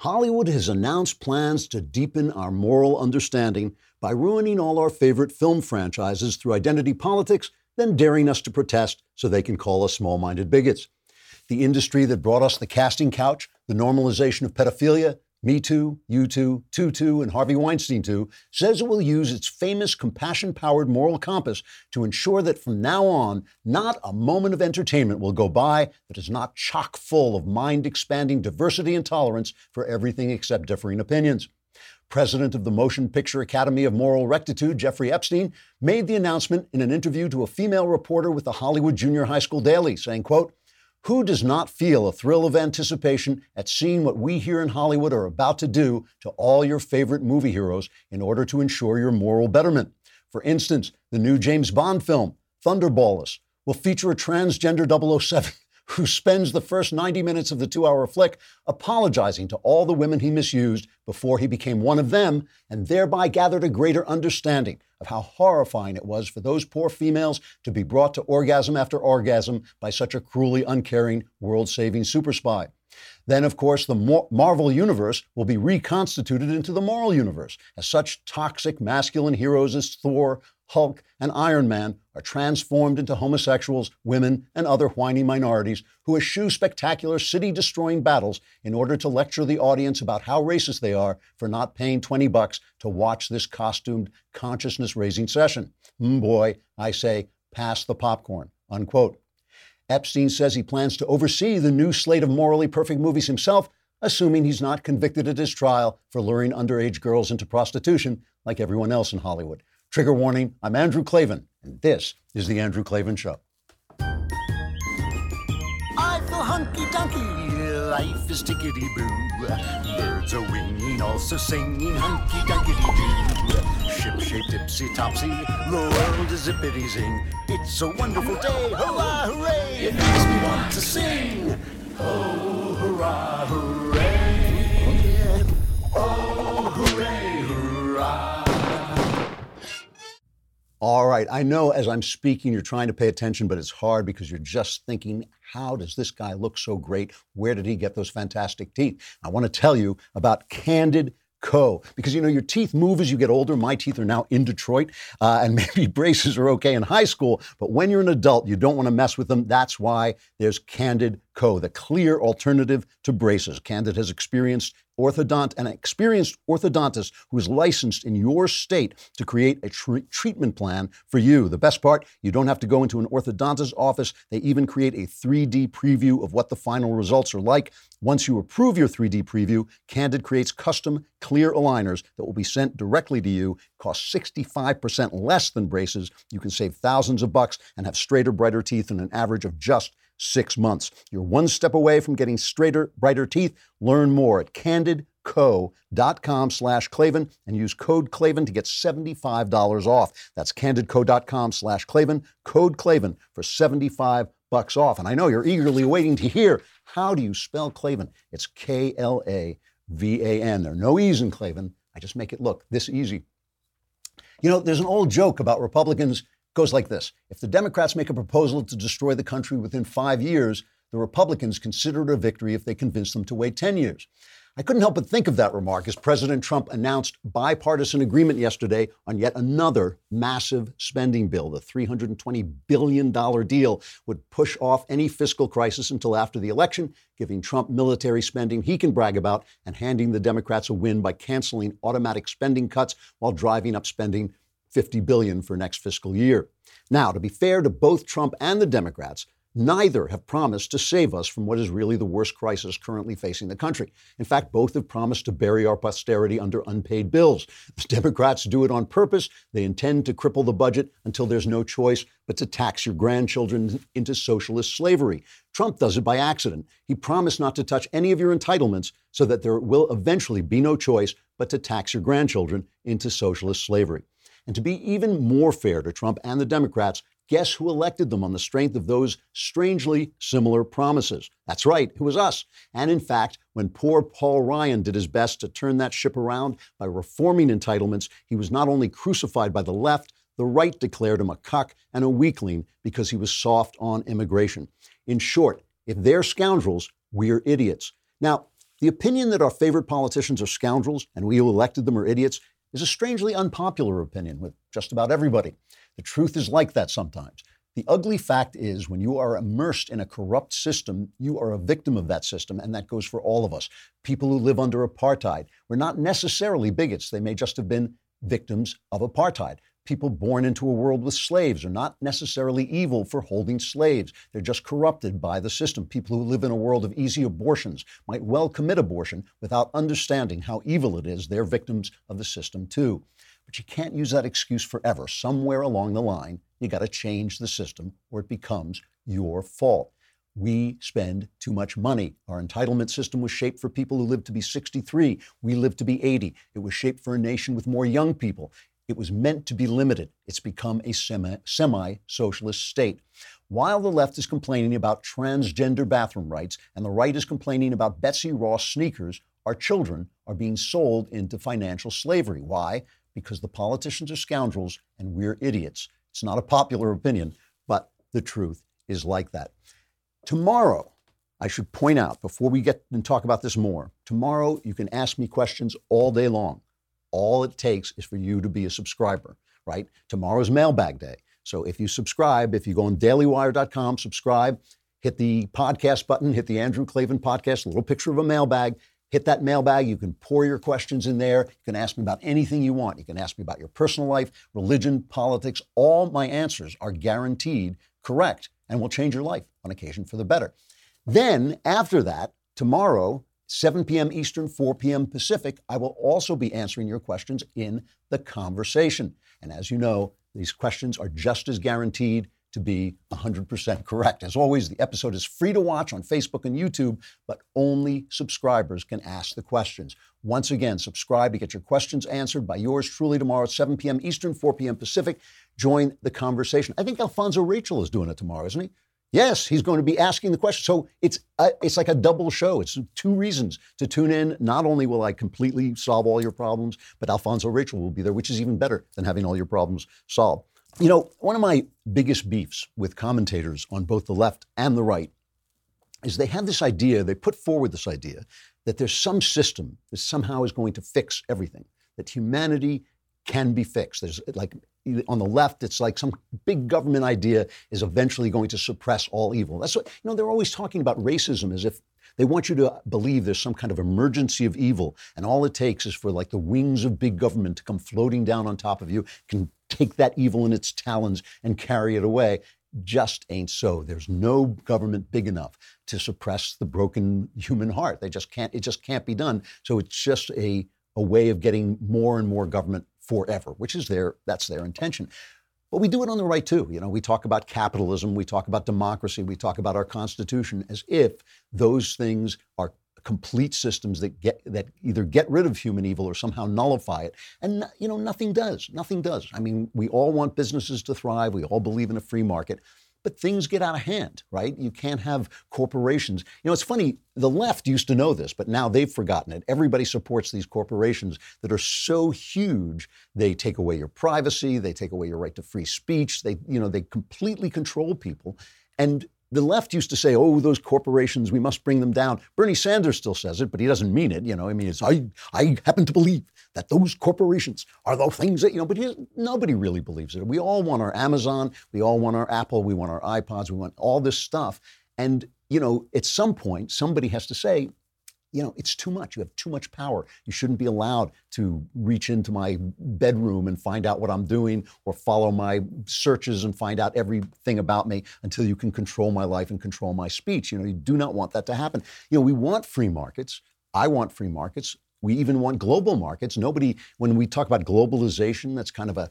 Hollywood has announced plans to deepen our moral understanding by ruining all our favorite film franchises through identity politics, then daring us to protest so they can call us small minded bigots. The industry that brought us the casting couch, the normalization of pedophilia, me Too, You Too, Too Too, and Harvey Weinstein Too says it will use its famous compassion powered moral compass to ensure that from now on, not a moment of entertainment will go by that is not chock full of mind expanding diversity and tolerance for everything except differing opinions. President of the Motion Picture Academy of Moral Rectitude, Jeffrey Epstein, made the announcement in an interview to a female reporter with the Hollywood Junior High School Daily, saying, quote, who does not feel a thrill of anticipation at seeing what we here in Hollywood are about to do to all your favorite movie heroes in order to ensure your moral betterment? For instance, the new James Bond film, Thunderballers, will feature a transgender 007 who spends the first 90 minutes of the two hour flick apologizing to all the women he misused before he became one of them and thereby gathered a greater understanding of how horrifying it was for those poor females to be brought to orgasm after orgasm by such a cruelly uncaring, world saving super spy. Then, of course, the Marvel Universe will be reconstituted into the moral universe, as such toxic masculine heroes as Thor, Hulk, and Iron Man are transformed into homosexuals, women, and other whiny minorities who eschew spectacular city destroying battles in order to lecture the audience about how racist they are for not paying 20 bucks to watch this costumed consciousness raising session. Mm, boy, I say, pass the popcorn. Unquote. Epstein says he plans to oversee the new slate of morally perfect movies himself, assuming he's not convicted at his trial for luring underage girls into prostitution like everyone else in Hollywood. Trigger warning I'm Andrew Klavan, and this is The Andrew Klavan Show. I feel hunky dunky, life is tickety boo. Birds are winging, also singing hunky dunky doo. Ship shaped tipsy topsy, the world is zippity zing. It's a wonderful day, hurrah, hooray! It makes me want to sing. Oh, hurrah, hooray! All right. I know as I'm speaking, you're trying to pay attention, but it's hard because you're just thinking, how does this guy look so great? Where did he get those fantastic teeth? I want to tell you about Candid Co. Because you know your teeth move as you get older. My teeth are now in Detroit, uh, and maybe braces are okay in high school, but when you're an adult, you don't want to mess with them. That's why there's Candid Co., the clear alternative to braces. Candid has experienced orthodont, an experienced orthodontist who is licensed in your state to create a tr- treatment plan for you. The best part, you don't have to go into an orthodontist's office. They even create a 3D preview of what the final results are like. Once you approve your 3D preview, Candid creates custom clear aligners that will be sent directly to you. Cost 65% less than braces. You can save thousands of bucks and have straighter, brighter teeth in an average of just six months. You're one step away from getting straighter, brighter teeth. Learn more at candidco.com slash Klavan and use code Klavan to get $75 off. That's candidco.com slash Klavan, code Klavan for 75 bucks off. And I know you're eagerly waiting to hear how do you spell Klavan? It's K L A V A N. There are no E's in Klavan. I just make it look this easy. You know, there's an old joke about Republicans goes like this If the Democrats make a proposal to destroy the country within five years, the Republicans consider it a victory if they convince them to wait 10 years. I couldn't help but think of that remark as President Trump announced bipartisan agreement yesterday on yet another massive spending bill. The $320 billion deal would push off any fiscal crisis until after the election, giving Trump military spending he can brag about and handing the Democrats a win by canceling automatic spending cuts while driving up spending 50 billion for next fiscal year. Now, to be fair to both Trump and the Democrats, neither have promised to save us from what is really the worst crisis currently facing the country. In fact, both have promised to bury our posterity under unpaid bills. The Democrats do it on purpose. They intend to cripple the budget until there's no choice but to tax your grandchildren into socialist slavery. Trump does it by accident. He promised not to touch any of your entitlements so that there will eventually be no choice but to tax your grandchildren into socialist slavery. And to be even more fair to Trump and the Democrats, guess who elected them on the strength of those strangely similar promises? That's right, it was us. And in fact, when poor Paul Ryan did his best to turn that ship around by reforming entitlements, he was not only crucified by the left, the right declared him a cuck and a weakling because he was soft on immigration. In short, if they're scoundrels, we're idiots. Now, The opinion that our favorite politicians are scoundrels and we who elected them are idiots is a strangely unpopular opinion with just about everybody. The truth is like that sometimes. The ugly fact is, when you are immersed in a corrupt system, you are a victim of that system, and that goes for all of us. People who live under apartheid were not necessarily bigots, they may just have been victims of apartheid. People born into a world with slaves are not necessarily evil for holding slaves. They're just corrupted by the system. People who live in a world of easy abortions might well commit abortion without understanding how evil it is. They're victims of the system too. But you can't use that excuse forever. Somewhere along the line, you got to change the system or it becomes your fault. We spend too much money. Our entitlement system was shaped for people who live to be 63. We live to be 80. It was shaped for a nation with more young people. It was meant to be limited. It's become a semi socialist state. While the left is complaining about transgender bathroom rights and the right is complaining about Betsy Ross sneakers, our children are being sold into financial slavery. Why? Because the politicians are scoundrels and we're idiots. It's not a popular opinion, but the truth is like that. Tomorrow, I should point out before we get and talk about this more, tomorrow you can ask me questions all day long. All it takes is for you to be a subscriber, right? Tomorrow's mailbag day. So if you subscribe, if you go on dailywire.com, subscribe, hit the podcast button, hit the Andrew Klavan podcast, little picture of a mailbag, hit that mailbag. You can pour your questions in there. You can ask me about anything you want. You can ask me about your personal life, religion, politics. All my answers are guaranteed correct and will change your life on occasion for the better. Then, after that, tomorrow, 7 p.m. Eastern, 4 p.m. Pacific, I will also be answering your questions in the conversation. And as you know, these questions are just as guaranteed to be 100% correct. As always, the episode is free to watch on Facebook and YouTube, but only subscribers can ask the questions. Once again, subscribe to get your questions answered by yours truly tomorrow at 7 p.m. Eastern, 4 p.m. Pacific. Join the conversation. I think Alfonzo Rachel is doing it tomorrow, isn't he? Yes, he's going to be asking the question. So it's a, it's like a double show. It's two reasons to tune in. Not only will I completely solve all your problems, but Alfonzo Rachel will be there, which is even better than having all your problems solved. You know, one of my biggest beefs with commentators on both the left and the right is they have this idea, they put forward this idea that there's some system that somehow is going to fix everything, that humanity can be fixed. There's like on the left, it's like some big government idea is eventually going to suppress all evil. That's what, you know, they're always talking about racism as if they want you to believe there's some kind of emergency of evil, and all it takes is for like the wings of big government to come floating down on top of you, can take that evil in its talons and carry it away. Just ain't so. There's no government big enough to suppress the broken human heart. They just can't. It just can't be done. So it's just a a way of getting more and more government forever, which is their that's their intention. But we do it on the right too. You know, we talk about capitalism, we talk about democracy, we talk about our constitution as if those things are complete systems that get that either get rid of human evil or somehow nullify it. And you know, nothing does. Nothing does. I mean, we all want businesses to thrive. We all believe in a free market. But things get out of hand, right? You can't have corporations. You know, it's funny, the left used to know this, but now they've forgotten it. Everybody supports these corporations that are so huge, they take away your privacy, they take away your right to free speech, they, you know, they completely control people. And the left used to say, "Oh, those corporations, we must bring them down." Bernie Sanders still says it, but he doesn't mean it. You know, I mean, it's I I happen to believe that those corporations are the things that you know, but he, nobody really believes it. We all want our Amazon, we all want our Apple, we want our iPods, we want all this stuff, and you know, at some point, somebody has to say, you know, it's too much. You have too much power. You shouldn't be allowed to reach into my bedroom and find out what I'm doing or follow my searches and find out everything about me until you can control my life and control my speech. You know, you do not want that to happen. You know, we want free markets. I want free markets. We even want global markets. Nobody, when we talk about globalization, that's kind of a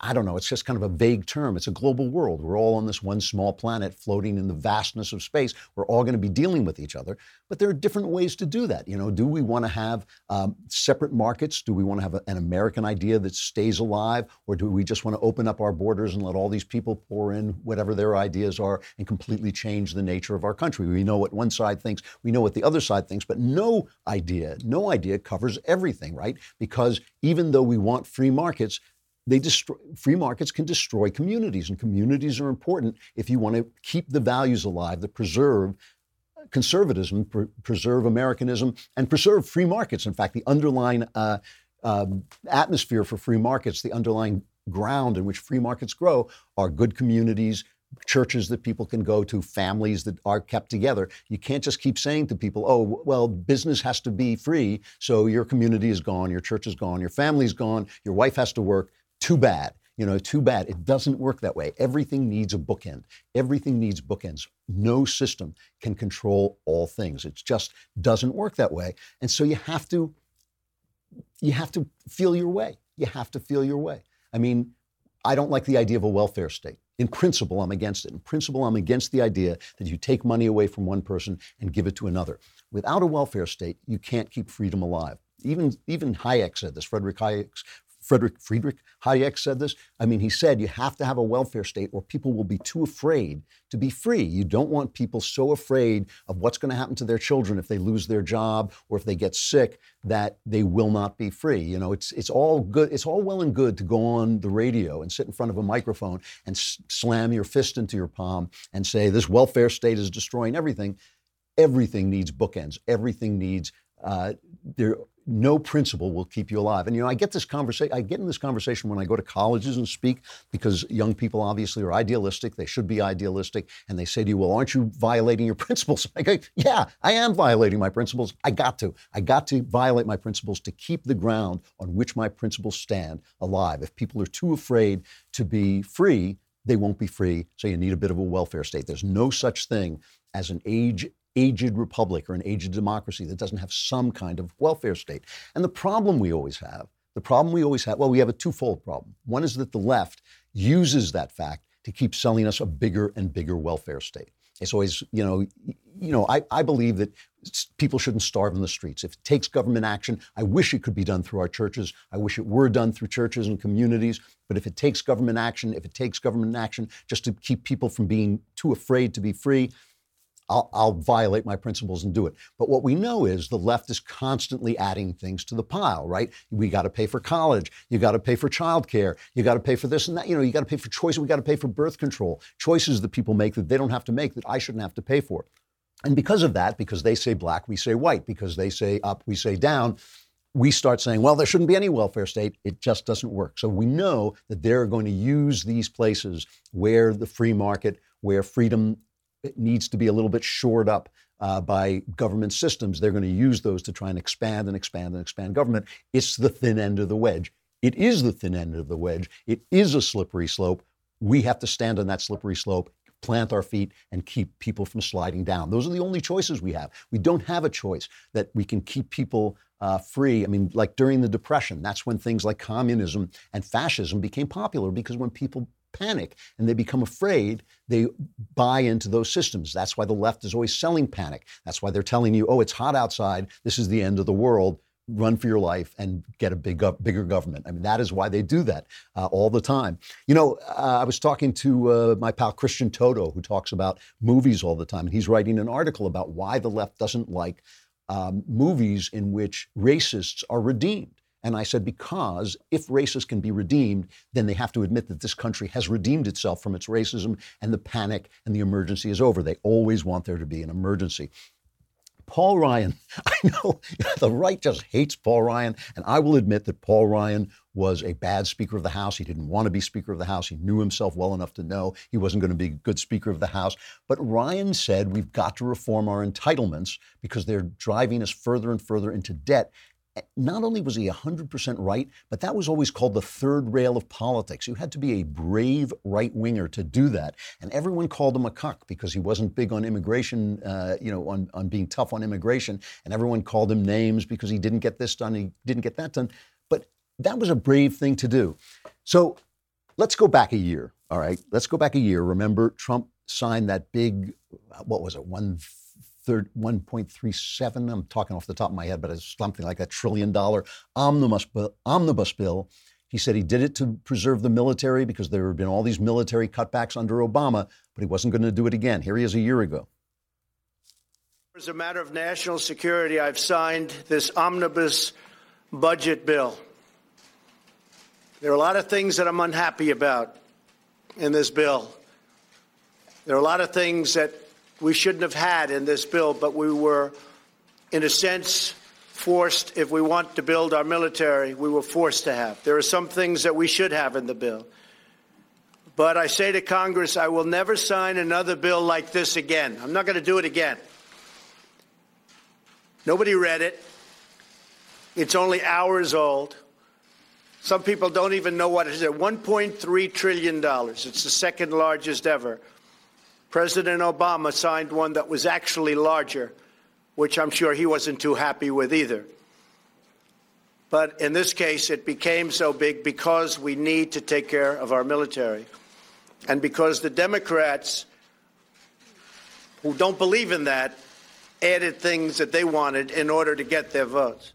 I don't know, it's just kind of a vague term. It's a global world. We're all on this one small planet floating in the vastness of space. We're all going to be dealing with each other. But there are different ways to do that. You know, do we want to have um, separate markets? Do we want to have a, an American idea that stays alive? Or do we just want to open up our borders and let all these people pour in whatever their ideas are and completely change the nature of our country? We know what one side thinks, we know what the other side thinks, but no idea, no idea covers everything, right? Because even though we want free markets, they destroy free markets can destroy communities and communities are important if you want to keep the values alive that preserve conservatism, pr- preserve Americanism, and preserve free markets. In fact, the underlying uh, um, atmosphere for free markets, the underlying ground in which free markets grow, are good communities, churches that people can go to, families that are kept together. You can't just keep saying to people, oh, well, business has to be free, so your community is gone, your church is gone, your family's gone, your wife has to work. Too bad. You know, too bad. It doesn't work that way. Everything needs a bookend. Everything needs bookends. No system can control all things. It just doesn't work that way. And so you have to you have to feel your way. You have to feel your way. I mean, I don't like the idea of a welfare state. In principle, I'm against it. In principle, I'm against the idea that you take money away from one person and give it to another. Without a welfare state, you can't keep freedom alive. Even, even Hayek said this. Frederick Hayek's Frederick Friedrich Hayek said this. I mean, he said you have to have a welfare state or people will be too afraid to be free. You don't want people so afraid of what's going to happen to their children if they lose their job or if they get sick that they will not be free. You know, it's it's all good. It's all well and good to go on the radio and sit in front of a microphone and s- slam your fist into your palm and say this welfare state is destroying everything. Everything needs bookends. Everything needs uh, there no principle will keep you alive. And you know, I get this conversation. I get in this conversation when I go to colleges and speak because young people obviously are idealistic. They should be idealistic, and they say to you, "Well, aren't you violating your principles?" I go, "Yeah, I am violating my principles. I got to. I got to violate my principles to keep the ground on which my principles stand alive. If people are too afraid to be free." They won't be free, so you need a bit of a welfare state. There's no such thing as an age aged republic or an aged democracy that doesn't have some kind of welfare state. And the problem we always have, the problem we always have, well, we have a twofold problem. One is that the left uses that fact to keep selling us a bigger and bigger welfare state. It's always, you know, you know, I, I believe that people shouldn't starve in the streets. If it takes government action, I wish it could be done through our churches. I wish it were done through churches and communities. But if it takes government action, if it takes government action just to keep people from being too afraid to be free, I'll, I'll, violate my principles and do it. But what we know is the left is constantly adding things to the pile, right? We got to pay for college. You got to pay for childcare. You got to pay for this and that. You know, you got to pay for choice. We got to pay for birth control. Choices that people make that they don't have to make that I shouldn't have to pay for. And because of that, because they say black, we say white. Because they say up, we say down. We start saying, well, there shouldn't be any welfare state. It just doesn't work. So we know that they're going to use these places where the free market, where freedom it needs to be a little bit shored up uh, by government systems. They're going to use those to try and expand and expand and expand government. It's the thin end of the wedge. It is the thin end of the wedge. It is a slippery slope. We have to stand on that slippery slope, plant our feet, and keep people from sliding down. Those are the only choices we have. We don't have a choice that we can keep people uh, free. I mean, like during the Depression, that's when things like communism and fascism became popular because when people panic and they become afraid, they buy into those systems. That's why the left is always selling panic. That's why they're telling you, oh, it's hot outside. This is the end of the world. Run for your life and get a big, bigger government. I mean, that is why they do that uh, all the time. You know, uh, I was talking to uh, my pal Christian Toto, who talks about movies all the time, and he's writing an article about why the left doesn't like um, movies in which racists are redeemed. And I said, because if racists can be redeemed, then they have to admit that this country has redeemed itself from its racism and the panic and the emergency is over. They always want there to be an emergency. Paul Ryan, I know the right just hates Paul Ryan, and I will admit that Paul Ryan was a bad Speaker of the House. He didn't want to be Speaker of the House. He knew himself well enough to know he wasn't going to be a good Speaker of the House. But Ryan said we've got to reform our entitlements because they're driving us further and further into debt not only was he 100% right, but that was always called the third rail of politics. You had to be a brave right winger to do that. And everyone called him a cuck because he wasn't big on immigration, uh, you know, on, on being tough on immigration. And everyone called him names because he didn't get this done, he didn't get that done. But that was a brave thing to do. So let's go back a year, all right? Let's go back a year. Remember, Trump signed that big, what was it, one 1.37. I'm talking off the top of my head, but it's something like a trillion dollar omnibus omnibus bill. He said he did it to preserve the military because there had been all these military cutbacks under Obama, but he wasn't going to do it again. Here he is a year ago. As a matter of national security, I've signed this omnibus budget bill. There are a lot of things that I'm unhappy about in this bill. There are a lot of things that we shouldn't have had in this bill, but we were, in a sense, forced, if we want to build our military, we were forced to have. There are some things that we should have in the bill. But I say to Congress, I will never sign another bill like this again. I'm not going to do it again. Nobody read it. It's only hours old. Some people don't even know what it is. $1.3 trillion. It's the second largest ever. President Obama signed one that was actually larger, which I'm sure he wasn't too happy with either. But in this case, it became so big because we need to take care of our military. And because the Democrats, who don't believe in that, added things that they wanted in order to get their votes.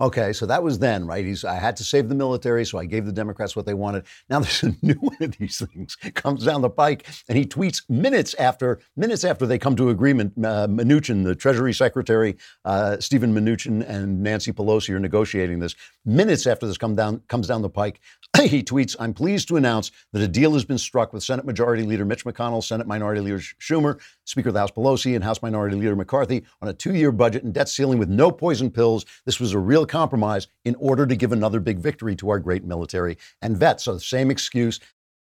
Okay, so that was then, right? He's, I had to save the military, so I gave the Democrats what they wanted. Now there's a new one of these things comes down the pike, and he tweets minutes after minutes after they come to agreement. Uh, Mnuchin, the Treasury Secretary, uh, Stephen Mnuchin, and Nancy Pelosi are negotiating this. Minutes after this come down comes down the pike, he tweets, "I'm pleased to announce that a deal has been struck with Senate Majority Leader Mitch McConnell, Senate Minority Leader Schumer, Speaker of the House Pelosi, and House Minority Leader McCarthy on a two-year budget and debt ceiling with no poison pills." This was a real compromise in order to give another big victory to our great military and vets. So the same excuse,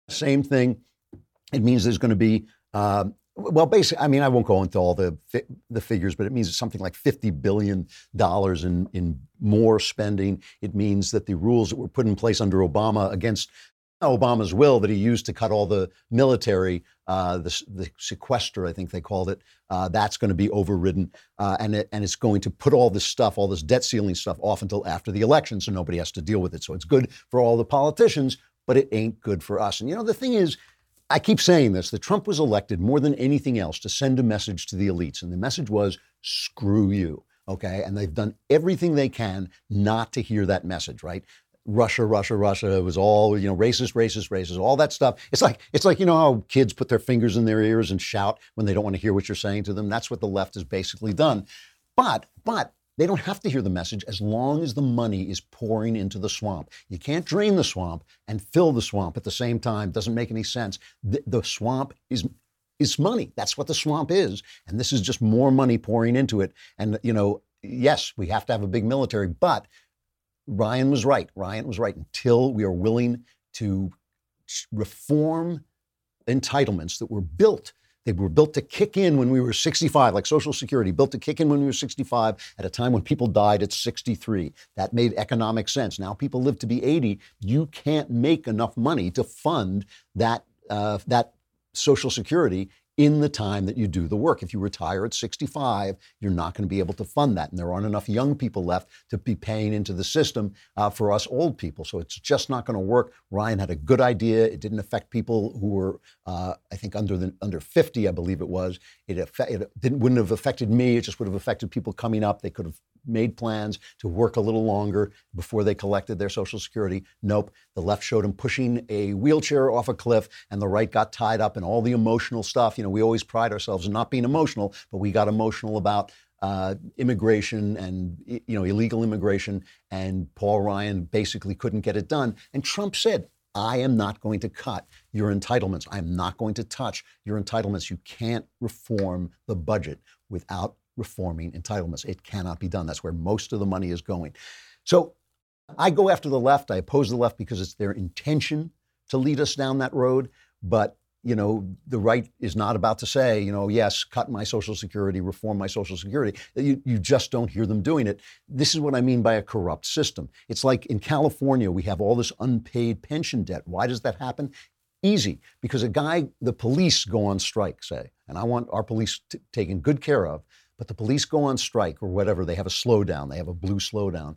same thing. It means there's going to be uh, well, basically, I mean, I won't go into all the fi- the figures, but it means something like fifty billion dollars in in more spending. It means that the rules that were put in place under Obama against Obama's will that he used to cut all the military, uh, the, the, sequester, I think they called it, uh, that's going to be overridden. Uh, and, it, and it's going to put all this stuff, all this debt ceiling stuff, off until after the election so nobody has to deal with it. So it's good for all the politicians, but it ain't good for us. And you know, the thing is, I keep saying this that Trump was elected more than anything else to send a message to the elites. And the message was screw you. Okay. And they've done everything they can not to hear that message, right? Russia, Russia, Russia. It was all you know, racist, racist, racist, all that stuff. It's like it's like you know how kids put their fingers in their ears and shout when they don't want to hear what you're saying to them. That's what the left has basically done. But but they don't have to hear the message as long as the money is pouring into the swamp. You can't drain the swamp and fill the swamp at the same time. Doesn't make any sense. The, the swamp is is money. That's what the swamp is, and this is just more money pouring into it. And you know, yes, we have to have a big military, but Ryan was right. Ryan was right. Until we are willing to reform entitlements that were built they were built to kick in when we were 65, like Social Security, built to kick in when we were 65 at a time when people died at 63. That made economic sense. Now people live to be 80. You can't make enough money to fund that, uh, that Social Security in the time that you do the work. If you retire at 65, you're not going to be able to fund that. And there aren't enough young people left to be paying into the system uh, for us old people. So it's just not going to work. Ryan had a good idea. It didn't affect people who were, uh, I think, under the under 50, I believe it was. It, it didn't, wouldn't have affected me. It just would have affected people coming up. They could have made plans to work a little longer before they collected their Social Security. Nope. The left showed him pushing a wheelchair off a cliff, and the right got tied up in all the emotional stuff. You know, we always pride ourselves in not being emotional, but we got emotional about uh, immigration and you know illegal immigration, and Paul Ryan basically couldn't get it done. And Trump said, I am not going to cut your entitlements. I'm not going to touch your entitlements. You can't reform the budget without reforming entitlements. It cannot be done. That's where most of the money is going. So I go after the left. I oppose the left because it's their intention to lead us down that road. But you know, the right is not about to say, you know, yes, cut my Social Security, reform my Social Security. You, you just don't hear them doing it. This is what I mean by a corrupt system. It's like in California, we have all this unpaid pension debt. Why does that happen? Easy, because a guy, the police go on strike, say, and I want our police t- taken good care of. But the police go on strike or whatever, they have a slowdown, they have a blue slowdown.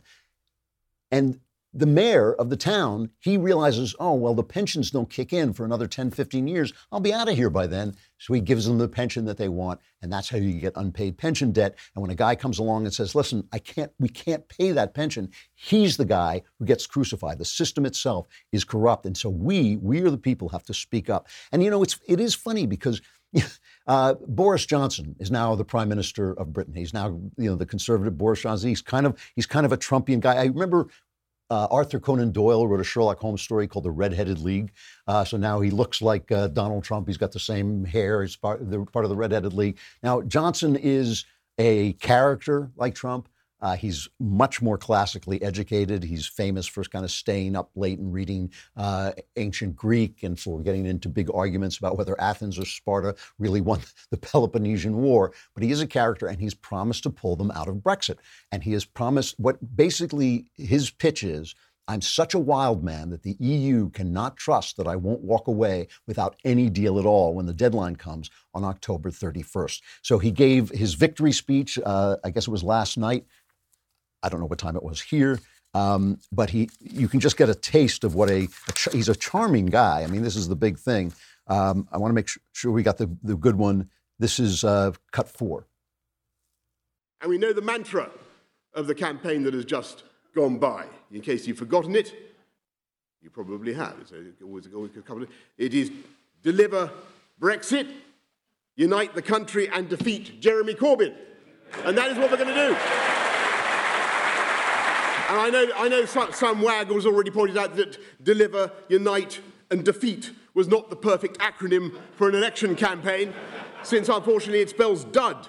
And the mayor of the town, he realizes, oh, well, the pensions don't kick in for another 10, 15 years. I'll be out of here by then. So he gives them the pension that they want. And that's how you get unpaid pension debt. And when a guy comes along and says, listen, I can't, we can't pay that pension, he's the guy who gets crucified. The system itself is corrupt. And so we, we are the people have to speak up. And you know, it's, it is funny because uh, Boris Johnson is now the prime minister of Britain. He's now, you know, the conservative Boris Johnson. He's kind of he's kind of a Trumpian guy. I remember uh, Arthur Conan Doyle wrote a Sherlock Holmes story called The Red-Headed League. Uh, so now he looks like uh, Donald Trump. He's got the same hair. He's part, part of the Red-Headed League. Now Johnson is a character like Trump. Uh, he's much more classically educated. He's famous for kind of staying up late and reading uh, ancient Greek and for getting into big arguments about whether Athens or Sparta really won the Peloponnesian War. But he is a character and he's promised to pull them out of Brexit. And he has promised what basically his pitch is I'm such a wild man that the EU cannot trust that I won't walk away without any deal at all when the deadline comes on October 31st. So he gave his victory speech, uh, I guess it was last night. I don't know what time it was here. Um, but he, you can just get a taste of what a, a he's a charming guy. I mean, this is the big thing. Um, I want to make sure we got the, the good one. This is uh, cut four. And we know the mantra of the campaign that has just gone by. In case you've forgotten it, you probably have. It's always, always a couple of, it is deliver Brexit, unite the country, and defeat Jeremy Corbyn. And that is what we're going to do. And I know, I know some, some wag has already pointed out that deliver, unite, and defeat was not the perfect acronym for an election campaign, since unfortunately it spells dud.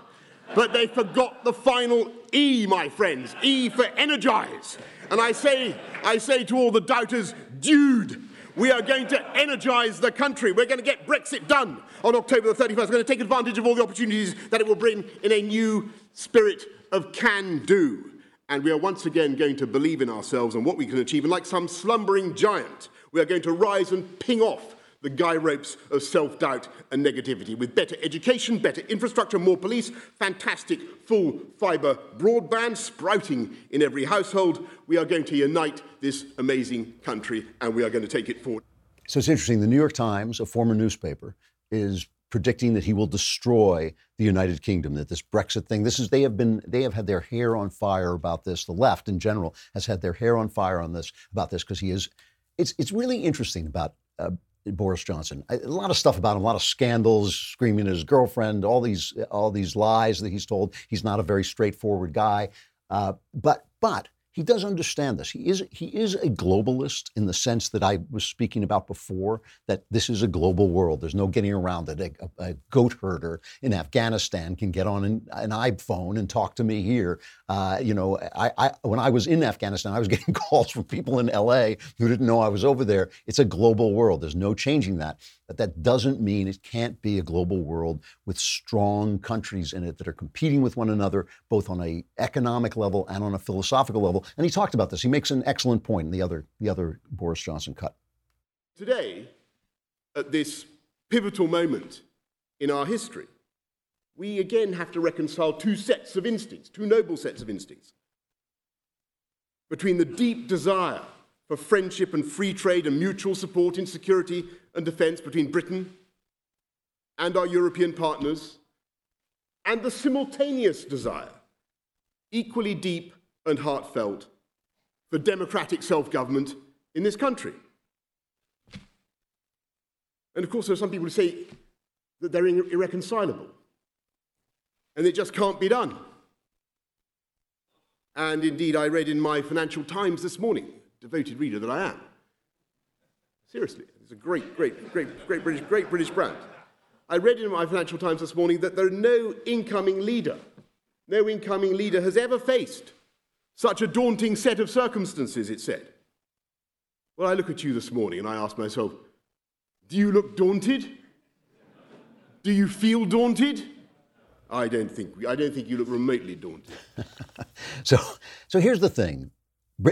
But they forgot the final E, my friends. E for energize. And I say, I say to all the doubters, dude, we are going to energize the country. We're going to get Brexit done on October the 31st. We're going to take advantage of all the opportunities that it will bring in a new spirit of can do and we are once again going to believe in ourselves and what we can achieve. And like some slumbering giant, we are going to rise and ping off the guy ropes of self doubt and negativity with better education, better infrastructure, more police, fantastic full fibre broadband sprouting in every household. We are going to unite this amazing country and we are going to take it forward. So it's interesting. The New York Times, a former newspaper, is predicting that he will destroy the United Kingdom. That this Brexit thing, this is they have been they have had their hair on fire about this. The left in general has had their hair on fire on this about this because he is. It's it's really interesting about. Uh, Boris Johnson. A lot of stuff about him, a lot of scandals, screaming at his girlfriend, all these all these lies that he's told. He's not a very straightforward guy. Uh, but but he does understand this. He is he is a globalist in the sense that I was speaking about before. That this is a global world. There's no getting around it. A, a goat herder in Afghanistan can get on an, an iPhone and talk to me here. Uh, you know, I, I, when I was in Afghanistan, I was getting calls from people in L.A. who didn't know I was over there. It's a global world. There's no changing that. But that doesn't mean it can't be a global world with strong countries in it that are competing with one another, both on a economic level and on a philosophical level. And he talked about this. He makes an excellent point in the other, the other Boris Johnson cut. Today, at this pivotal moment in our history, we again have to reconcile two sets of instincts, two noble sets of instincts. Between the deep desire for friendship and free trade and mutual support in security and defence between Britain and our European partners, and the simultaneous desire, equally deep and heartfelt, for democratic self government in this country. And of course, there are some people who say that they're irreconcilable and it just can't be done. And indeed, I read in my Financial Times this morning, devoted reader that I am. Seriously, it's a great, great, great, great British, great British brand. I read in my Financial Times this morning that there are no incoming leader, no incoming leader has ever faced such a daunting set of circumstances, it said. Well, I look at you this morning and I ask myself, do you look daunted? Do you feel daunted? I don't think, I don't think you look remotely daunted. so, so here's the thing.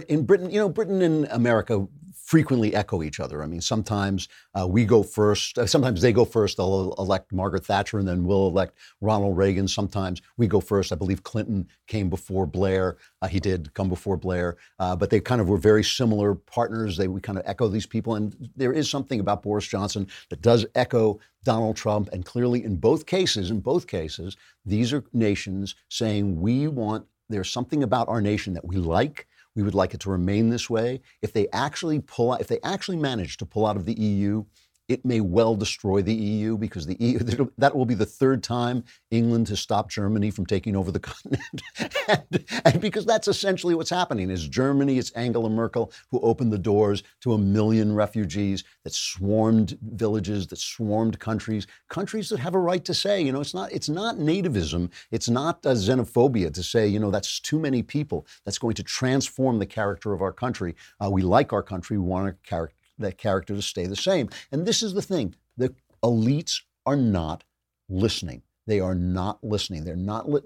In Britain, you know, Britain and America frequently echo each other. I mean, sometimes uh, we go first, uh, sometimes they go first. They'll elect Margaret Thatcher and then we'll elect Ronald Reagan. Sometimes we go first. I believe Clinton came before Blair. Uh, he did come before Blair, uh, but they kind of were very similar partners. They we kind of echo these people, and there is something about Boris Johnson that does echo Donald Trump. And clearly, in both cases, in both cases, these are nations saying we want. There's something about our nation that we like we would like it to remain this way. If they actually pull out, if they actually manage to pull out of the EU, It may well destroy the EU because the EU that will be the third time England has stopped Germany from taking over the continent, and, and, because that's essentially what's happening. Is Germany? It's Angela Merkel who opened the doors to a million refugees that swarmed villages, that swarmed countries, countries that have a right to say, you know, it's not it's not nativism, it's not uh, xenophobia to say, you know, that's too many people. That's going to transform the character of our country. Uh, we like our country. We want our character that character to stay the same. And this is the thing the elites are not listening. They are not listening. They're not. Li-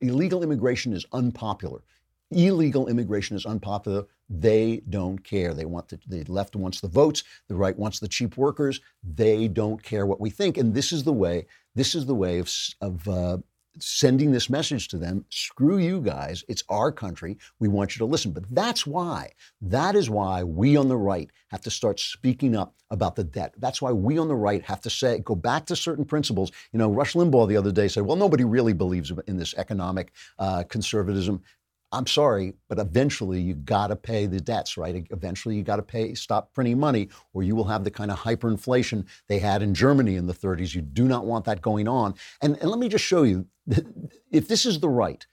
illegal immigration is unpopular. Illegal immigration is unpopular. They don't care. They want the, the left wants the votes. The right wants the cheap workers. They don't care what we think. And this is the way. This is the way of, of uh, sending this message to them screw you guys it's our country we want you to listen. But that's why that is why we on the right have to start speaking up about the debt. That's why we on the right have to say go back to certain principles. You know rush limbaugh the other day said well nobody really believes in this economic uh, conservatism I'm sorry, but eventually you got to pay the debts, right? Eventually you got to pay, stop printing money, or you will have the kind of hyperinflation they had in Germany in the 30s. You do not want that going on. And, and let me just show you, if this is the right,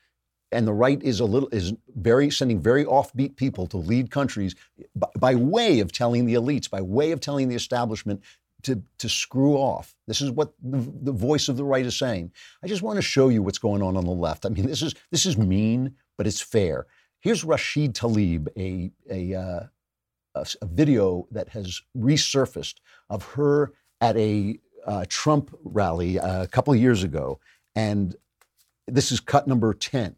and the right is a little is very sending very offbeat people to lead countries by, by way of telling the elites, by way of telling the establishment to, to screw off. This is what the, the, voice of the right is saying. I just want to show you what's going on on the left. I mean, this is this is mean, but it's fair. Here's Rashid Tlaib, a, a, uh, a, video that has resurfaced of her at a uh, Trump rally uh, a couple years ago. And this is cut number 10.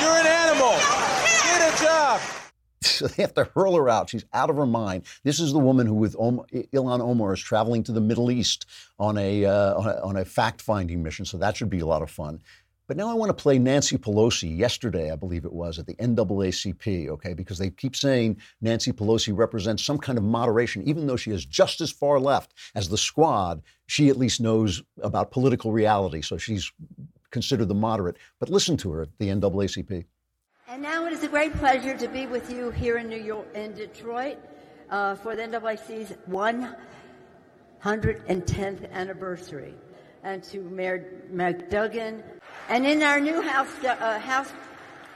You're an animal. Get a job. So they have to hurl her out. She's out of her mind. This is the woman who, with Om- Ilhan Omar, is traveling to the Middle East on a, uh, on a, on a fact-finding mission. So that should be a lot of fun. But now I want to play Nancy Pelosi yesterday, I believe it was, at the NAACP, okay, because they keep saying Nancy Pelosi represents some kind of moderation, even though she is just as far left as the squad. She at least knows about political reality, so she's considered the moderate. But listen to her at the NAACP. And now it is a great pleasure to be with you here in New York, in Detroit, uh, for the NAACP's 110th anniversary, and to Mayor McDougal, and in our new House, uh, House,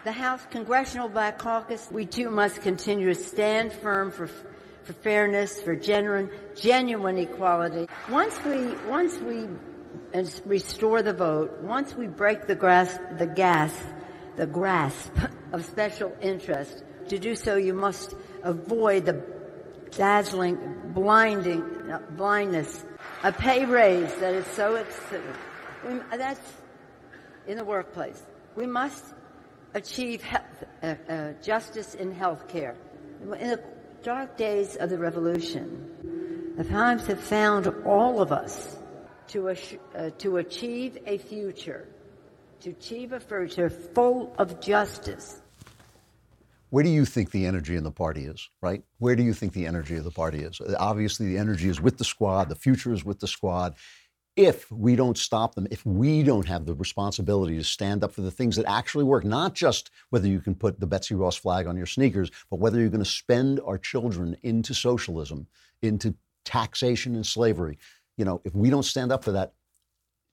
the House Congressional Black Caucus, we too must continue to stand firm for for fairness, for genuine, genuine equality. Once we, once we restore the vote, once we break the grass, the gas, the grasp of special interest, to do so you must avoid the dazzling, blinding uh, blindness, a pay raise that is so excessive. That's in the workplace. We must achieve health, uh, uh, justice in health care. In the dark days of the revolution, the times have found all of us to, uh, to achieve a future, to achieve a future full of justice. Where do you think the energy in the party is, right? Where do you think the energy of the party is? Obviously, the energy is with the squad, the future is with the squad. If we don't stop them, if we don't have the responsibility to stand up for the things that actually work, not just whether you can put the Betsy Ross flag on your sneakers, but whether you're going to spend our children into socialism, into taxation and slavery, you know, if we don't stand up for that,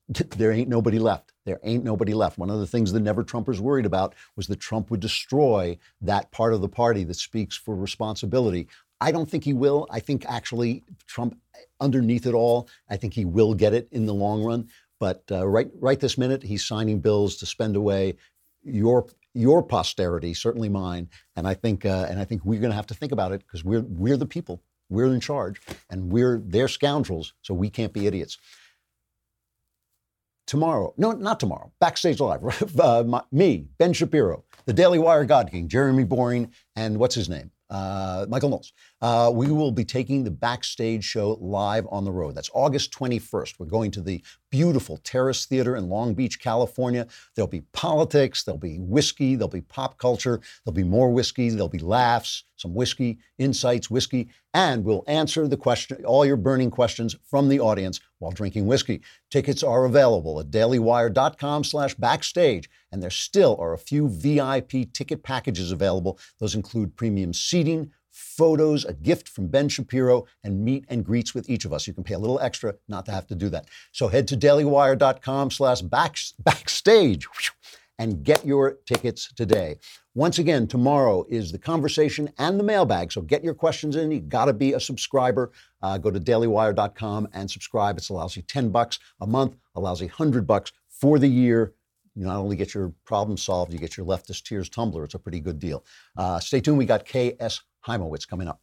there ain't nobody left. There ain't nobody left. One of the things the Never Trumpers worried about was that Trump would destroy that part of the party that speaks for responsibility. I don't think he will. I think actually Trump, underneath it all, I think he will get it in the long run. But uh, right, right this minute, he's signing bills to spend away your your posterity, certainly mine. And I think, uh, and I think we're going to have to think about it because we're we're the people. We're in charge, and we're they're scoundrels, so we can't be idiots. Tomorrow, no, not tomorrow. Backstage Live, uh, my, me, Ben Shapiro, the Daily Wire God King, Jeremy Boring, and what's his name? Uh, Michael Knowles. Uh, we will be taking the backstage show live on the road. That's August 21st. We're going to the beautiful Terrace Theater in Long Beach, California. There'll be politics, there'll be whiskey, there'll be pop culture, there'll be more whiskey, there'll be laughs, some whiskey, insights, whiskey, and we'll answer the question, all your burning questions from the audience while drinking whiskey. Tickets are available at dailywire.com slash backstage, and there still are a few VIP ticket packages available. Those include premium seating, photos, a gift from Ben Shapiro, and meet and greets with each of us. You can pay a little extra not to have to do that. So head to dailywire.com slash backstage and get your tickets today. Once again, tomorrow is the conversation and the mailbag. So get your questions in. You got to be a subscriber. Uh, go to dailywire.com and subscribe. It's allows you 10 bucks a month, allows you 100 bucks for the year. You not only get your problem solved, you get your leftist tears tumbler. It's a pretty good deal. Uh, stay tuned. We got K.S. Hymowitz coming up.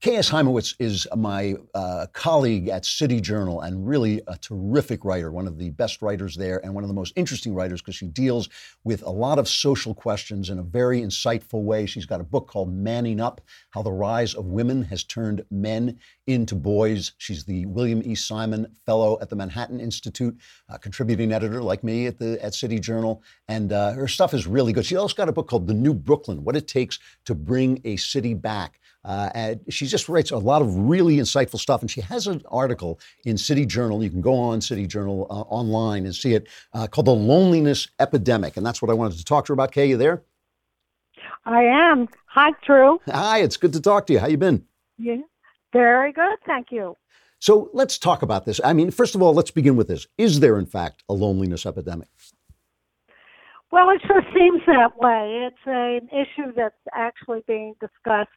K.S. Hymowitz is my uh, colleague at City Journal and really a terrific writer, one of the best writers there and one of the most interesting writers because she deals with a lot of social questions in a very insightful way. She's got a book called Manning Up How the Rise of Women Has Turned Men into Boys. She's the William E. Simon Fellow at the Manhattan Institute, contributing editor like me at, the, at City Journal. And uh, her stuff is really good. She also got a book called The New Brooklyn What It Takes to Bring a City Back. Uh, and she just writes a lot of really insightful stuff. And she has an article in City Journal. You can go on City Journal uh, online and see it uh, called The Loneliness Epidemic. And that's what I wanted to talk to her about. Kay, you there? I am. Hi, Drew. Hi, it's good to talk to you. How you been? Yeah, very good. Thank you. So let's talk about this. I mean, first of all, let's begin with this. Is there, in fact, a loneliness epidemic? Well, it sure seems that way. It's an issue that's actually being discussed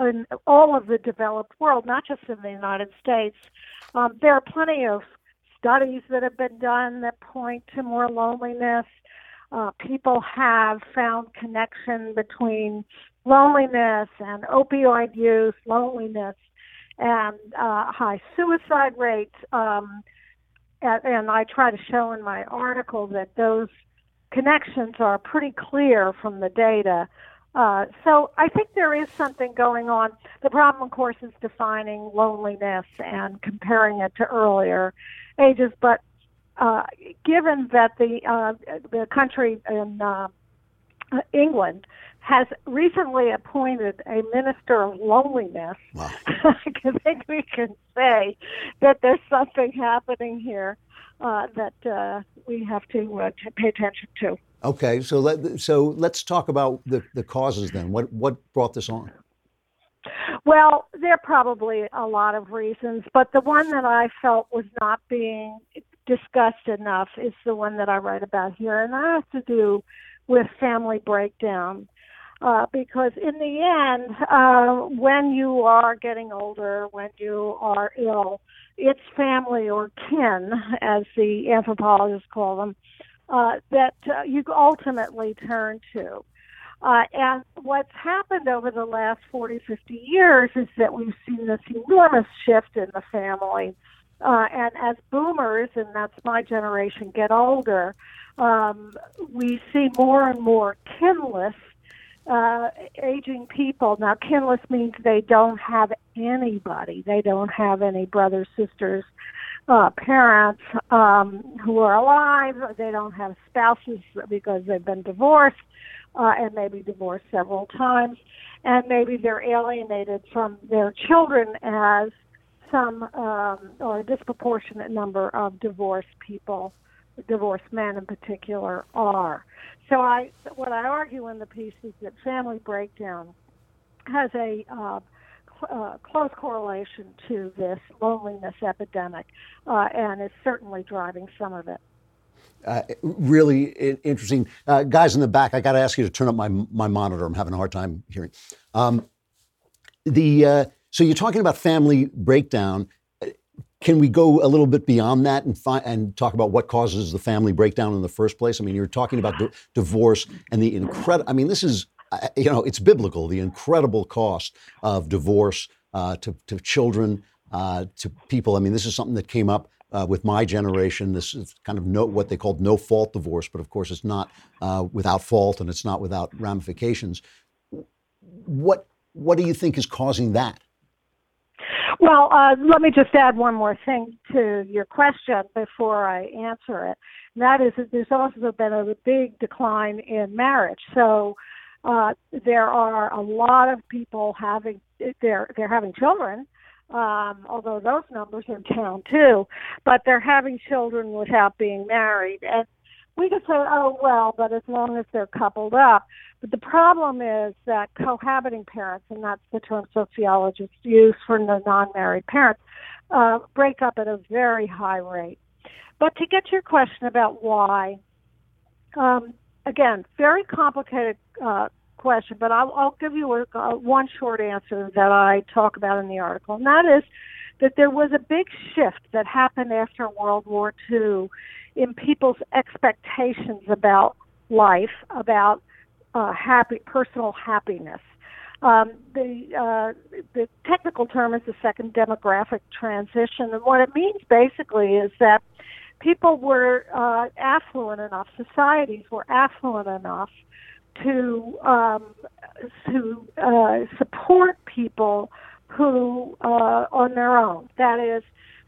in all of the developed world, not just in the United States. Um, there are plenty of studies that have been done that point to more loneliness. Uh, people have found connection between loneliness and opioid use, loneliness and uh, high suicide rates. Um, and, and I try to show in my article that those connections are pretty clear from the data. Uh, so I think there is something going on. The problem, of course, is defining loneliness and comparing it to earlier ages. But uh, given that the uh, the country in uh, England has recently appointed a minister of loneliness, Wow. I think we can say that there's something happening here uh, that uh, we have to uh, to pay attention to. Okay, so let, so let's talk about the, the causes then. What what brought this on? Well, there are probably a lot of reasons, but the one that I felt was not being discussed enough is the one that I write about here, and that has to do with family breakdown. Uh, because in the end, uh, when you are getting older, when you are ill, it's family or kin, as the anthropologists call them, uh, that uh, you ultimately turn to. Uh, and what's happened over the last 40, 50 years is that we've seen this enormous shift in the family. Uh, and as boomers, and that's my generation, get older, um, we see more and more kinless uh, aging people. Now, kinless means they don't have anybody. They don't have any brothers, sisters, uh, parents um, who are alive. They don't have spouses because they've been divorced uh, and maybe divorced several times. And maybe they're alienated from their children as some um, or a disproportionate number of divorced people, divorced men in particular, are. So I, what I argue in the piece is that family breakdown has a uh, uh, close correlation to this loneliness epidemic, uh, and is certainly driving some of it. Uh, really interesting. Uh, guys in the back, I got to ask you to turn up my my monitor. I'm having a hard time hearing. Um, the uh, so you're talking about family breakdown. Can we go a little bit beyond that and fi- and talk about what causes the family breakdown in the first place? I mean, you're talking about di- divorce and the incredible. I mean, this is you know it's biblical. The incredible cost of divorce uh, to to children, uh, to people. I mean, this is something that came up uh, with my generation. This is kind of no, what they called no fault divorce, but of course it's not uh, without fault and it's not without ramifications. What what do you think is causing that? Well, uh, let me just add one more thing to your question before I answer it. And that is that there's also been a big decline in marriage. So uh, there are a lot of people having they're they're having children, um, although those numbers are down too. But they're having children without being married, and we could say, oh well, but as long as they're coupled up. But the problem is that cohabiting parents, and that's the term sociologists use for the non-married parents, uh, break up at a very high rate. But to get to your question about why, um, again, very complicated uh, question, but I'll, I'll give you a, one short answer that I talk about in the article, and that is that there was a big shift that happened after World War II in people's expectations about life, about uh, happy personal happiness. Um, the uh, the technical term is the second demographic transition, and what it means basically is that people were uh, affluent enough, societies were affluent enough to um, to uh, support people who uh, on their own. That is,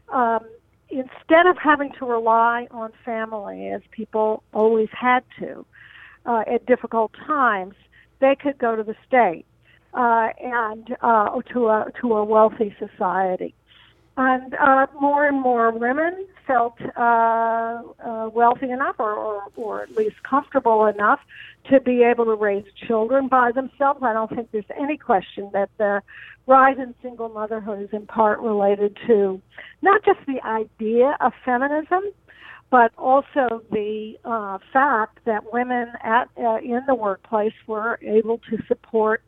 um, instead of having to rely on family as people always had to uh, at difficult times, they could go to the state uh, and uh, to a to a wealthy society. And uh, more and more women felt uh, uh, wealthy enough, or, or, or at least comfortable enough, to be able to raise children by themselves. I don't think there's any question that the rise in single motherhood is in part related to not just the idea of feminism, but also the uh, fact that women at uh, in the workplace were able to support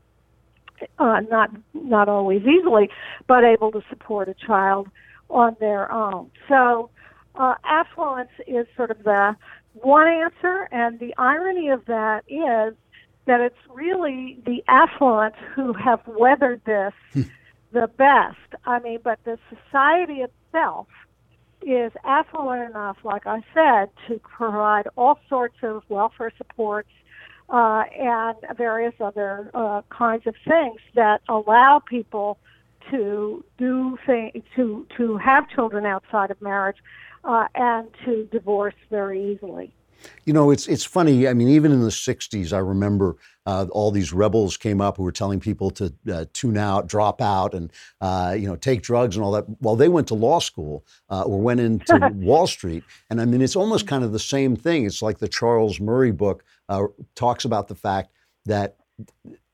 uh, not not always easily, but able to support a child on their own. So uh, affluence is sort of the one answer, and the irony of that is that it's really the affluent who have weathered this hmm. the best. I mean, but the society itself is affluent enough, like I said, to provide all sorts of welfare supports uh, and various other uh, kinds of things that allow people to do things to to have children outside of marriage uh, and to divorce very easily. You know, it's it's funny. I mean, even in the '60s, I remember uh, all these rebels came up who were telling people to uh, tune out, drop out, and uh, you know, take drugs and all that. Well, they went to law school uh, or went into Wall Street, and I mean, it's almost kind of the same thing. It's like the Charles Murray book uh, talks about the fact that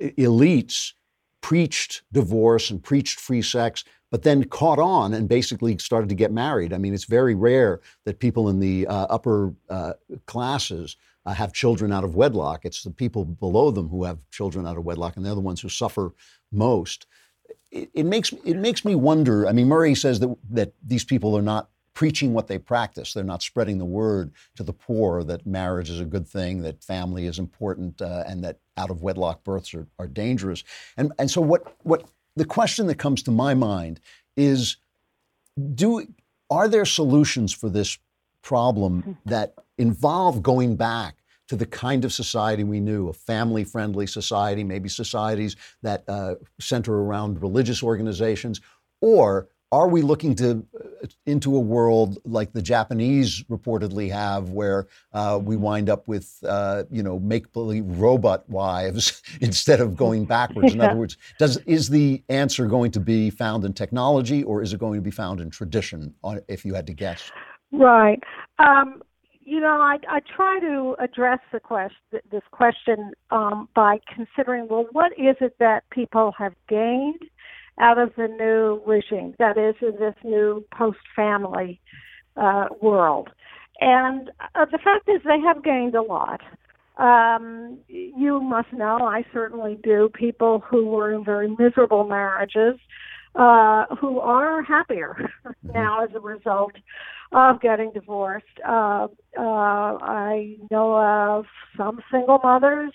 elites preached divorce and preached free sex, but then caught on and basically started to get married. I mean, it's very rare that people in the uh, upper uh, classes uh, have children out of wedlock. It's the people below them who have children out of wedlock, and they're the ones who suffer most. It, it makes it makes me wonder. I mean, Murray says that that these people are not preaching what they practice. They're not spreading the word to the poor that marriage is a good thing, that family is important, uh, and that out of wedlock births are, are dangerous. And, and so, what, what the question that comes to my mind is do, are there solutions for this problem that involve going back to the kind of society we knew, a family friendly society, maybe societies that uh, center around religious organizations? Or are we looking to uh, into a world like the Japanese reportedly have, where uh, we wind up with uh, you know make believe robot wives instead of going backwards? In other words, does is the answer going to be found in technology, or is it going to be found in tradition? If you had to guess, right. Um, you know, I, I try to address the quest, this question um, by considering, well, what is it that people have gained out of the new regime, that is, in this new post family uh, world. And uh, the fact is, they have gained a lot. Um, you must know, I certainly do, people who were in very miserable marriages uh, who are happier now as a result of getting divorced. Uh, uh, I know of some single mothers,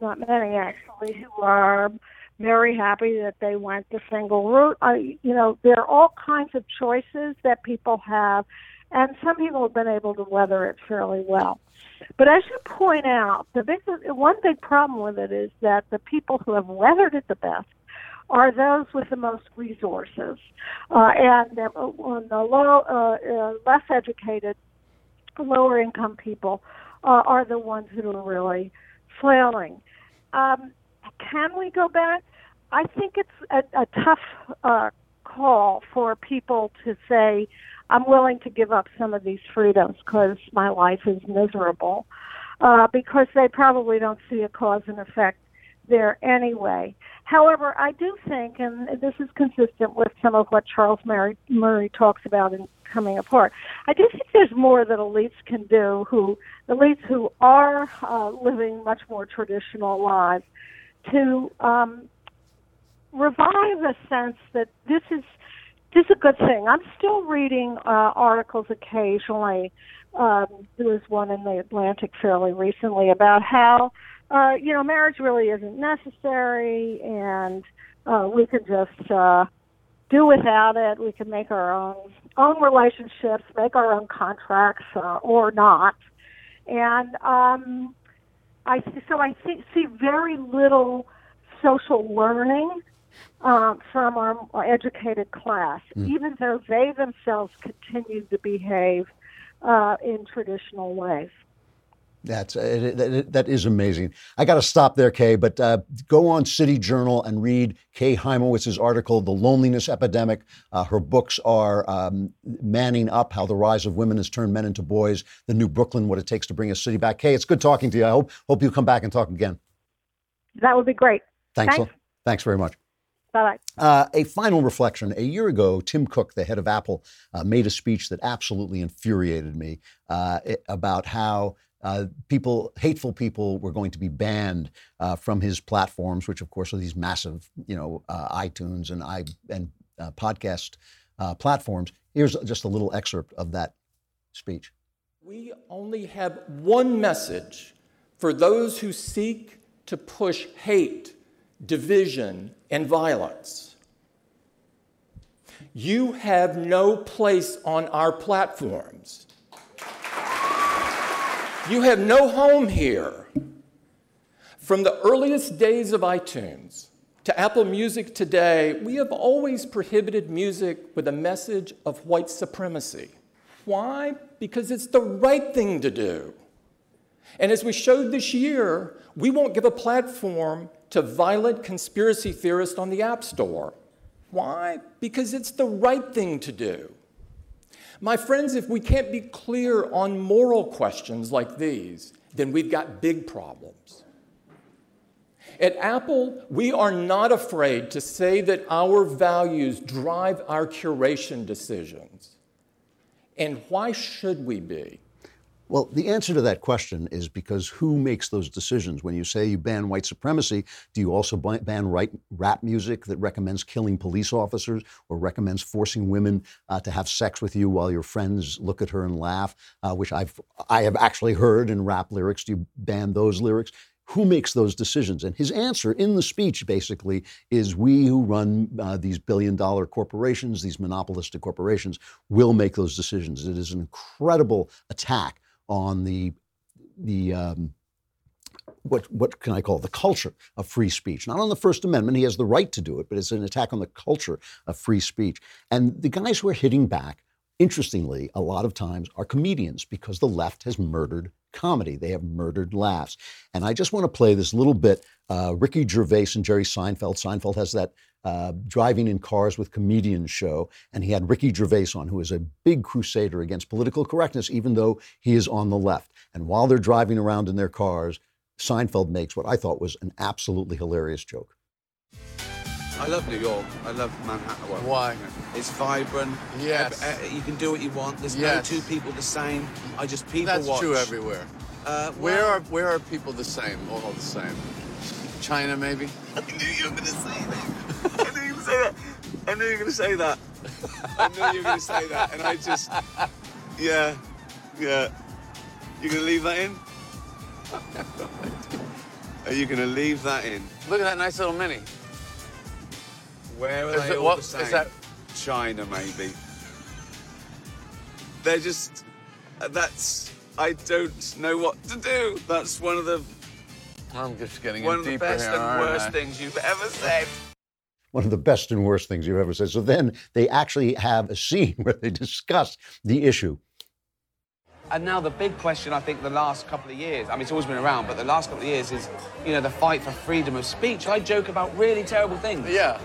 not many actually, who are very happy that they went the single route. I, you know, there are all kinds of choices that people have, and some people have been able to weather it fairly well. But as you point out, the big one big problem with it is that the people who have weathered it the best are those with the most resources, uh, and uh, the low, uh, uh, less educated, lower income people uh, are the ones who are really flailing. Um, can we go back? I think it's a, a tough uh, call for people to say, I'm willing to give up some of these freedoms because my life is miserable, uh, because they probably don't see a cause and effect there anyway. However, I do think, and this is consistent with some of what Charles Murray, Murray talks about in Coming Apart, I do think there's more that elites can do, who elites who are uh, living much more traditional lives, to um, revive a sense that this is this is a good thing. I'm still reading uh, articles occasionally. Um, there was one in the Atlantic fairly recently about how uh, you know marriage really isn't necessary, and uh, we can just uh, do without it. We can make our own own relationships, make our own contracts, uh, or not. And um, I so I see, see very little social learning um, from our, our, educated class, mm. even though they themselves continue to behave uh, in traditional ways. That's it, that is amazing. I got to stop there, Kay. But uh, go on City Journal and read Kay Hymowitz's article, "The Loneliness Epidemic." Uh, her books are um, "Manning Up: How the Rise of Women Has Turned Men into Boys," "The New Brooklyn: What It Takes to Bring a City Back." Kay, it's good talking to you. I hope hope you come back and talk again. That would be great. Thanks. Thanks, Thanks very much. Bye bye. Uh, a final reflection. A year ago, Tim Cook, the head of Apple, uh, made a speech that absolutely infuriated me uh, about how uh, people, hateful people, were going to be banned uh, from his platforms, which of course are these massive, you know, uh, iTunes and i and podcast platforms. Here's just a little excerpt of that speech. We only have one message for those who seek to push hate division, and violence. You have no place on our platforms. You have no home here. From the earliest days of iTunes to Apple Music today, we have always prohibited music with a message of white supremacy. Why? Because it's the right thing to do. And as we showed this year, we won't give a platform to violent conspiracy theorists on the App Store. Why? Because it's the right thing to do. My friends, if we can't be clear on moral questions like these, then we've got big problems. At Apple, we are not afraid to say that our values drive our curation decisions. And why should we be? Well, the answer to that question is because who makes those decisions? When you say you ban white supremacy, do you also ban right, rap music that recommends killing police officers or recommends forcing women uh, to have sex with you while your friends look at her and laugh, uh, which I've I have actually heard in rap lyrics? Do you ban those lyrics? Who makes those decisions? And his answer in the speech basically is we who run uh, these billion dollar corporations, these monopolistic corporations, will make those decisions. It is an incredible attack on the the um, what what can I call it? the culture of free speech? Not on the First Amendment; he has the right to do it, but it's an attack on the culture of free speech. And the guys who are hitting back, interestingly, a lot of times are comedians because the left has murdered comedy. They have murdered laughs. And I just want to play this little bit. Uh, Ricky Gervais and Jerry Seinfeld. Seinfeld has that uh, driving in cars with comedians show, and he had Ricky Gervais on, who is a big crusader against political correctness, even though he is on the left. And while they're driving around in their cars, Seinfeld makes what I thought was an absolutely hilarious joke. I love New York. I love Manhattan. Well, Why? It's vibrant. Yes. You can do what you want. There's yes. no two people the same. I just people That's watch. true everywhere. Uh, well, where are where are people the same? All the same. China, maybe. I knew you were going to say that. I knew you were going to say that. I knew you were going to say that. I knew you were going to say that, and I just, yeah, yeah. You going to leave that in? Are you going to leave that in? Look at that nice little mini. Where are Is they it- all what- the is that- China, maybe. they're just. Uh, that's. I don't know what to do. That's one of the I'm just getting one in of the best here, and worst I? things you've ever said. One of the best and worst things you've ever said. So then they actually have a scene where they discuss the issue. And now the big question, I think, the last couple of years, I mean, it's always been around, but the last couple of years is, you know, the fight for freedom of speech. I joke about really terrible things. Yeah.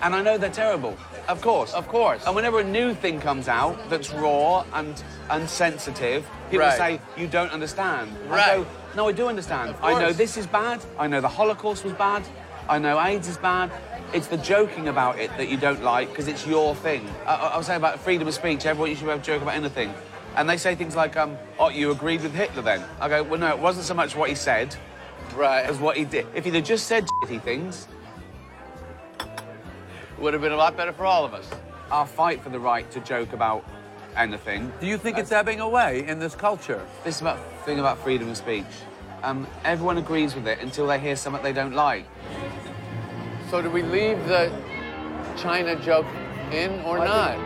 And I know they're terrible. Of course. Of course. And whenever a new thing comes out that's raw and unsensitive, people Right. say, you don't understand. I Right. go, no, I do understand. Of I know this is bad. I know the Holocaust was bad. I know AIDS is bad. It's the joking about it that you don't like because it's your thing. I, I I was saying about freedom of speech. Everyone, you should be able to joke about anything. And they say things like, um, oh, you agreed with Hitler then? I go, well, no, it wasn't so much what he said Right. as what he did. If he'd have just said shitty things, it Would have been a lot better for all of us. I'll fight for the right to joke about anything. Do you think it's ebbing away in this culture? This is about thing about freedom of speech. Um, everyone agrees with it until they hear something they don't like. So do we leave the China joke in or not?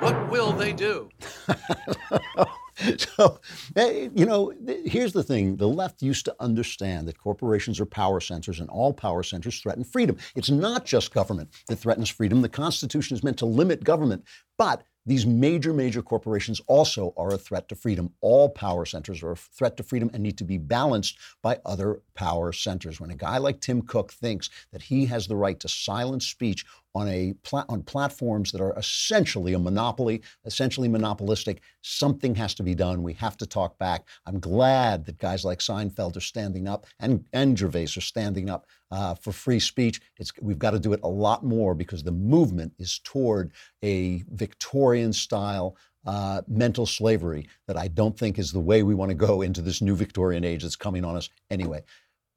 What will they do? so, you know, here's the thing the left used to understand that corporations are power centers and all power centers threaten freedom. It's not just government that threatens freedom. The Constitution is meant to limit government, but these major, major corporations also are a threat to freedom. All power centers are a threat to freedom and need to be balanced by other power centers. When a guy like Tim Cook thinks that he has the right to silence speech on a pla- on platforms that are essentially a monopoly, essentially monopolistic, something has to be done. We have to talk back. I'm glad that guys like Seinfeld are standing up and and Gervais are standing up uh, for free speech. It's we've got to do it a lot more because the movement is toward a Victorian style. Uh, mental slavery that I don't think is the way we want to go into this new Victorian age that's coming on us anyway.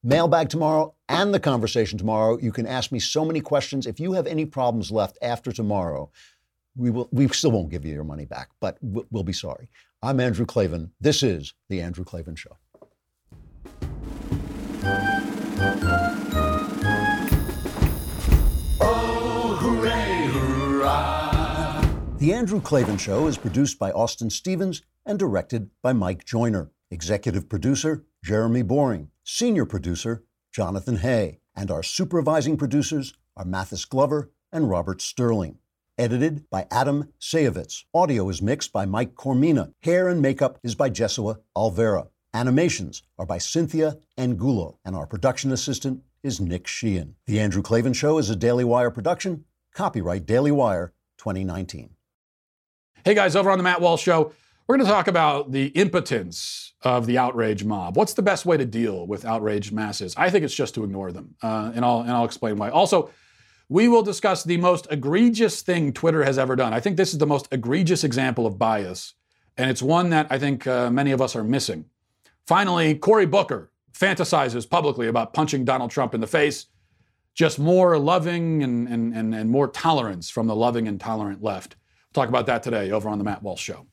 Mailbag tomorrow and the conversation tomorrow. You can ask me so many questions. If you have any problems left after tomorrow, we will. We still won't give you your money back, but we'll, be sorry. I'm Andrew Klavan. This is the Andrew Klavan Show. Oh, hooray, hurrah. The Andrew Klavan Show is produced by Austin Stevens and directed by Mike Joyner. Executive producer Jeremy Boring. Senior producer Jonathan Hay. And our supervising producers are Mathis Glover and Robert Sterling. Edited by Adam Sayevitz. Audio is mixed by Mike Coromina. Hair and makeup is by Jesua Alvera. Animations are by Cynthia Angulo. And our production assistant is Nick Sheehan. The Andrew Klavan Show is a Daily Wire production. Copyright Daily Wire 2019. Hey guys, over on the Matt Walsh Show, we're going to talk about the impotence of the outrage mob. What's the best way to deal with outraged masses? I think it's just to ignore them, uh, and I'll and I'll explain why. Also, we will discuss the most egregious thing Twitter has ever done. I think this is the most egregious example of bias, and it's one that I think uh, many of us are missing. Finally, Cory Booker fantasizes publicly about punching Donald Trump in the face. Just more loving and, and, and, and more tolerance from the loving and tolerant left. We'll talk about that today over on the Matt Walsh Show.